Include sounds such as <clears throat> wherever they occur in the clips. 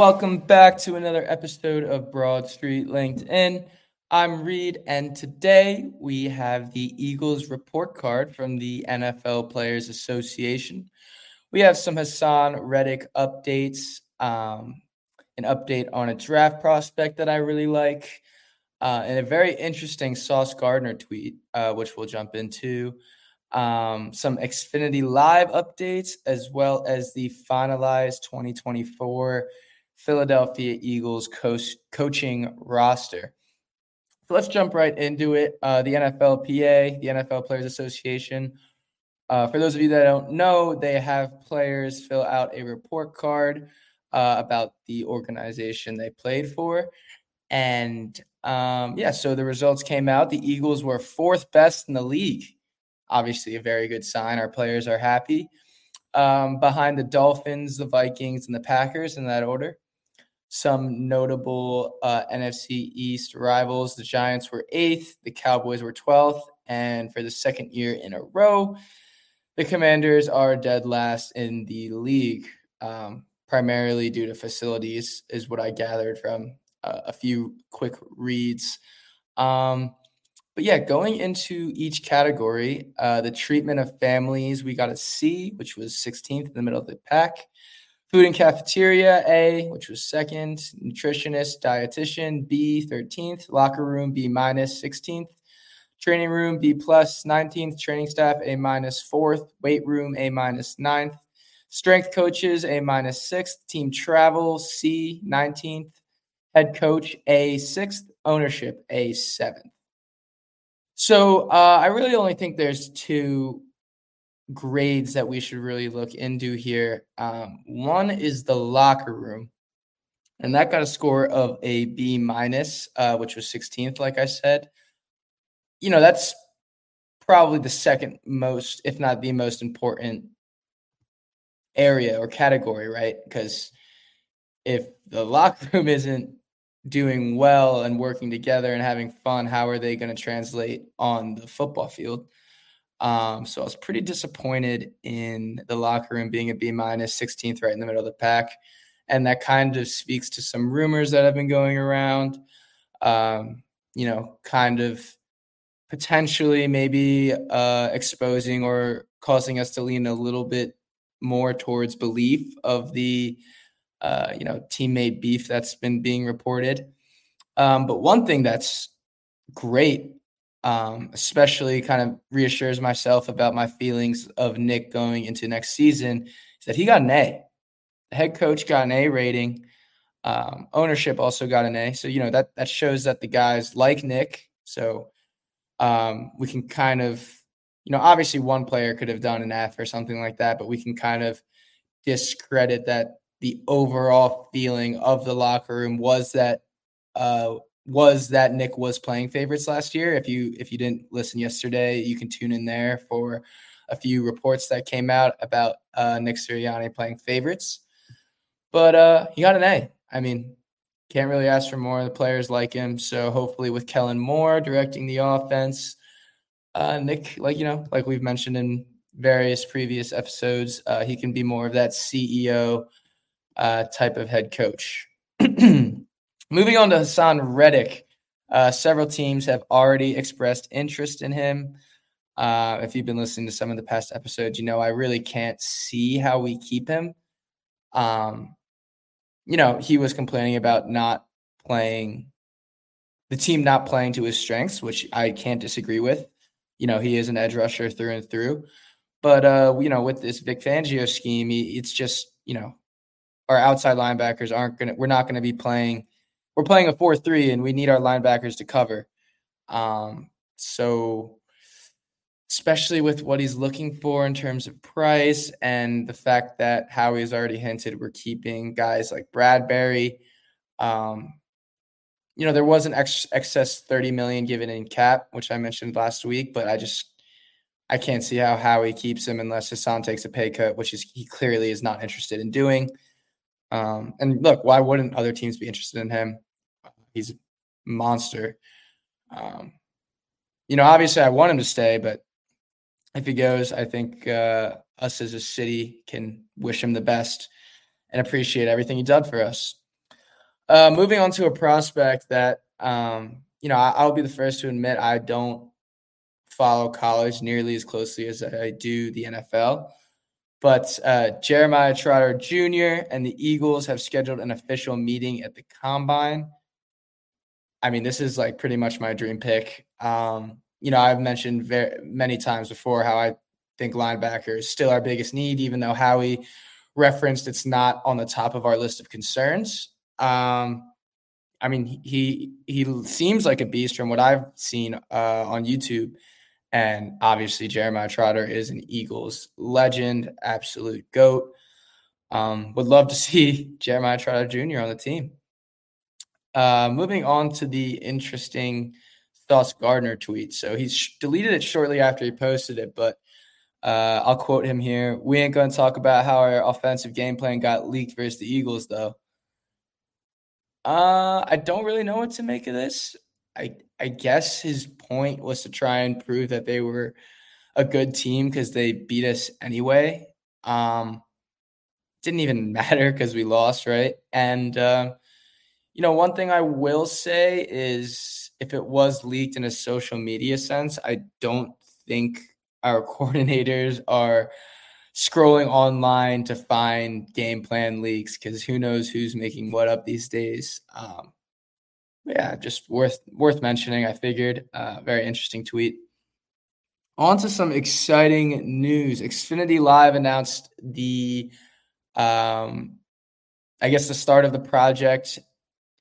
Welcome back to another episode of Broad Street Linc'd-In. I'm Reed, and today we have the Eagles report card from the NFL Players Association. We have some Haason Reddick updates, um, an update on a draft prospect that I really like, uh, and a very interesting Sauce Gardner tweet, uh, which we'll jump into. Um, some Xfinity Live updates, as well as the finalized 2024 Philadelphia Eagles coach, coaching roster. So let's jump right into it. Uh, the NFLPA, the NFL Players Association. Uh, for those of you that don't know, they have players fill out a report card uh, about the organization they played for. And um, yeah, so the results came out. The Eagles were fourth best in the league. Obviously, a very good sign. Our players are happy. Um, behind the Dolphins, the Vikings, and the Packers in that order some notable uh, NFC East rivals. The Giants were eighth, the Cowboys were 12th, and for the second year in a row, the Commanders are dead last in the league, um, primarily due to facilities, is what I gathered from uh, a few quick reads. Um, but yeah, going into each category, uh, the treatment of families, we got a C, which was 16th in the middle of the pack. Food and cafeteria, A, which was second. Nutritionist, dietitian, B, 13th. Locker room, B minus, 16th. Training room, B plus, 19th. Training staff, A minus, 4th. Weight room, A minus, 9th. Strength coaches, A minus, 6th. Team travel, C, 19th. Head coach, A, 6th. Ownership, A, 7th. So uh, I really only think there's two grades that we should really look into here. Um, one is the locker room, and that got a score of a B minus, uh, which was 16th, like I said. You know, that's probably the second most, if not the most important area or category, right? Because if the locker room <laughs> isn't doing well and working together and having fun, how are they going to translate on the football field? Um, so I was pretty disappointed in the locker room being a B minus, 16th, right in the middle of the pack. And that kind of speaks to some rumors that have been going around. Um, you know, kind of potentially maybe uh, exposing or causing us to lean a little bit more towards belief of the uh, you know teammate beef that's been being reported. Um, but one thing that's great um, especially kind of reassures myself about my feelings of Nick going into next season is that he got an A. The head coach got an A rating. Um, ownership also got an A. So, you know, that that shows that the guys like Nick. So um, we can kind of, you know, obviously one player could have done an F or something like that, but we can kind of discredit that the overall feeling of the locker room was that uh, was that Nick was playing favorites last year. If you if you didn't listen yesterday, you can tune in there for a few reports that came out about uh, Nick Sirianni playing favorites. But uh, he got an A. I mean, can't really ask for more. The players like him, so hopefully with Kellen Moore directing the offense, uh, Nick, like you know, like we've mentioned in various previous episodes, uh, he can be more of that CEO uh, type of head coach. <clears throat> Moving on to Haason Reddick. Uh, several teams have already expressed interest in him. Uh, if you've been listening to some of the past episodes, you know I really can't see how we keep him. Um, you know, he was complaining about not playing, the team not playing to his strengths, which I can't disagree with. You know, he is an edge rusher through and through. But, uh, you know, with this Vic Fangio scheme, it's just, you know, our outside linebackers aren't going to, we're not going to be playing we're playing a 4-3 and we need our linebackers to cover. Um, so especially with what he's looking for in terms of price and the fact that Howie has already hinted we're keeping guys like Bradbury. Um, you know, there was an ex- excess 30 million given in cap, which I mentioned last week, but I just I can't see how Howie keeps him unless Haason takes a pay cut, which is he clearly is not interested in doing. Um, and look, why wouldn't other teams be interested in him? He's a monster. Um, you know, obviously I want him to stay, but if he goes, I think uh, us as a city can wish him the best and appreciate everything he did for us. Uh, moving on to a prospect that, um, you know, I, will be the first to admit I don't follow college nearly as closely as I do the NFL. But uh, Jeremiah Trotter Jr. and the Eagles have scheduled an official meeting at the combine. I mean, this is like pretty much my dream pick. Um, you know, I've mentioned very many times before how I think linebacker is still our biggest need, even though Howie referenced it's not on the top of our list of concerns. Um, I mean, he he seems like a beast from what I've seen uh, on YouTube. And obviously, Jeremiah Trotter is an Eagles legend, absolute GOAT. Um, would love to <laughs> see Jeremiah Trotter Jr. on the team. Uh, moving on to the interesting Sauce Gardner tweet. So he sh- deleted it shortly after he posted it, but uh, I'll quote him here. We ain't going to talk about how our offensive game plan got leaked versus the Eagles, though. Uh, I don't really know what to make of this. I I guess his point was to try and prove that they were a good team because they beat us anyway. Um, didn't even <laughs> matter because we lost, right? And uh, you know, one thing I will say is if it was leaked in a social media sense, I don't think our <laughs> coordinators are scrolling online to find game plan leaks because who knows who's making what up these days. Um, yeah, just worth worth mentioning. I figured. Uh, very interesting tweet. On to some exciting news. Xfinity Live announced the, um, I guess the start of the project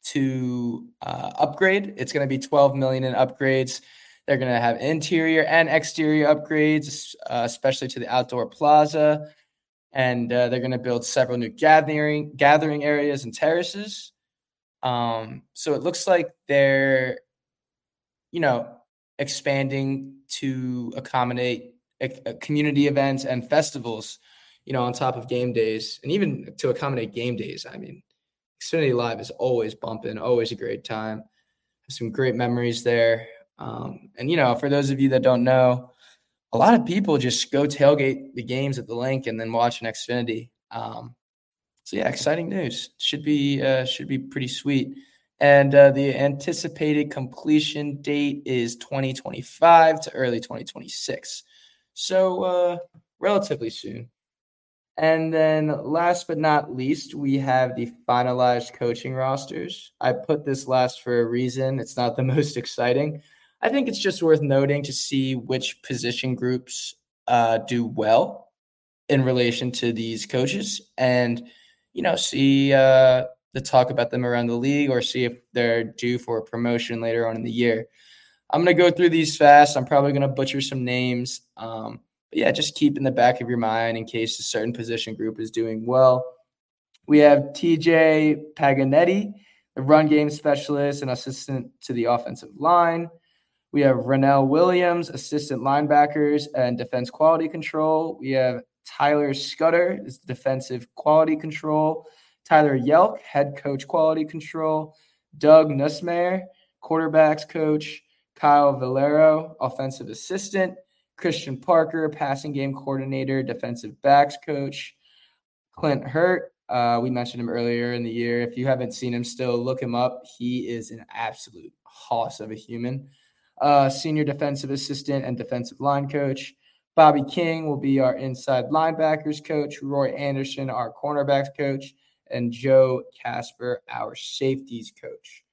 to uh, upgrade. It's going to be 12 million in upgrades. They're going to have interior and exterior upgrades, uh, especially to the outdoor plaza, and uh, they're going to build several new gathering gathering areas and terraces. Um, so it looks like they're, you know, expanding to accommodate a, a community events and festivals, you know, on top of game days and even to accommodate game days. I mean, Xfinity Live is always bumping, always a great time. Some great memories there. Um, and, you know, for those of you that don't know, a lot of people just go tailgate the games at the Linc and then watch an Xfinity. Um, so yeah, exciting news. Should be uh, should be pretty sweet. And uh, the anticipated completion date is 2025 to early 2026. So uh, relatively soon. And then last but not least, we have the finalized coaching rosters. I put this last for a reason. It's not the <laughs> most exciting. I think it's just worth noting to see which position groups uh, do well in relation to these coaches. And you know, see uh, the talk about them around the league or see if they're due for a promotion later on in the year. I'm going to go through these fast. I'm probably going to butcher some names. Um, but yeah, just keep in the back of your mind in case a certain position group is doing well. We have TJ Paganetti, the run game specialist and assistant to the offensive line. We have Ronell Williams, assistant linebackers and defense quality control. We have Tyler Scudder is defensive quality control. Tyler Yelk, head coach quality control. Doug Nussmeier, quarterbacks coach. Kyle Valero, offensive assistant. Christian Parker, passing game coordinator, defensive backs coach. Clint Hurt, uh, we mentioned him earlier in the year. If you haven't seen him still, look him up. He is an absolute hoss of a human. Uh, senior defensive assistant and defensive line coach. Bobby King will be our inside linebackers coach, Roy Anderson, our cornerbacks coach, and Joe Kasper, our safeties coach.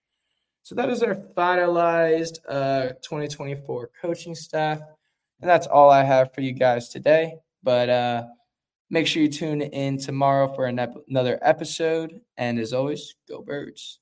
So that is our finalized uh, 2024 coaching staff. And that's all I have for you guys today. But uh, make sure you tune in tomorrow for an ep- another episode. And as always, go birds.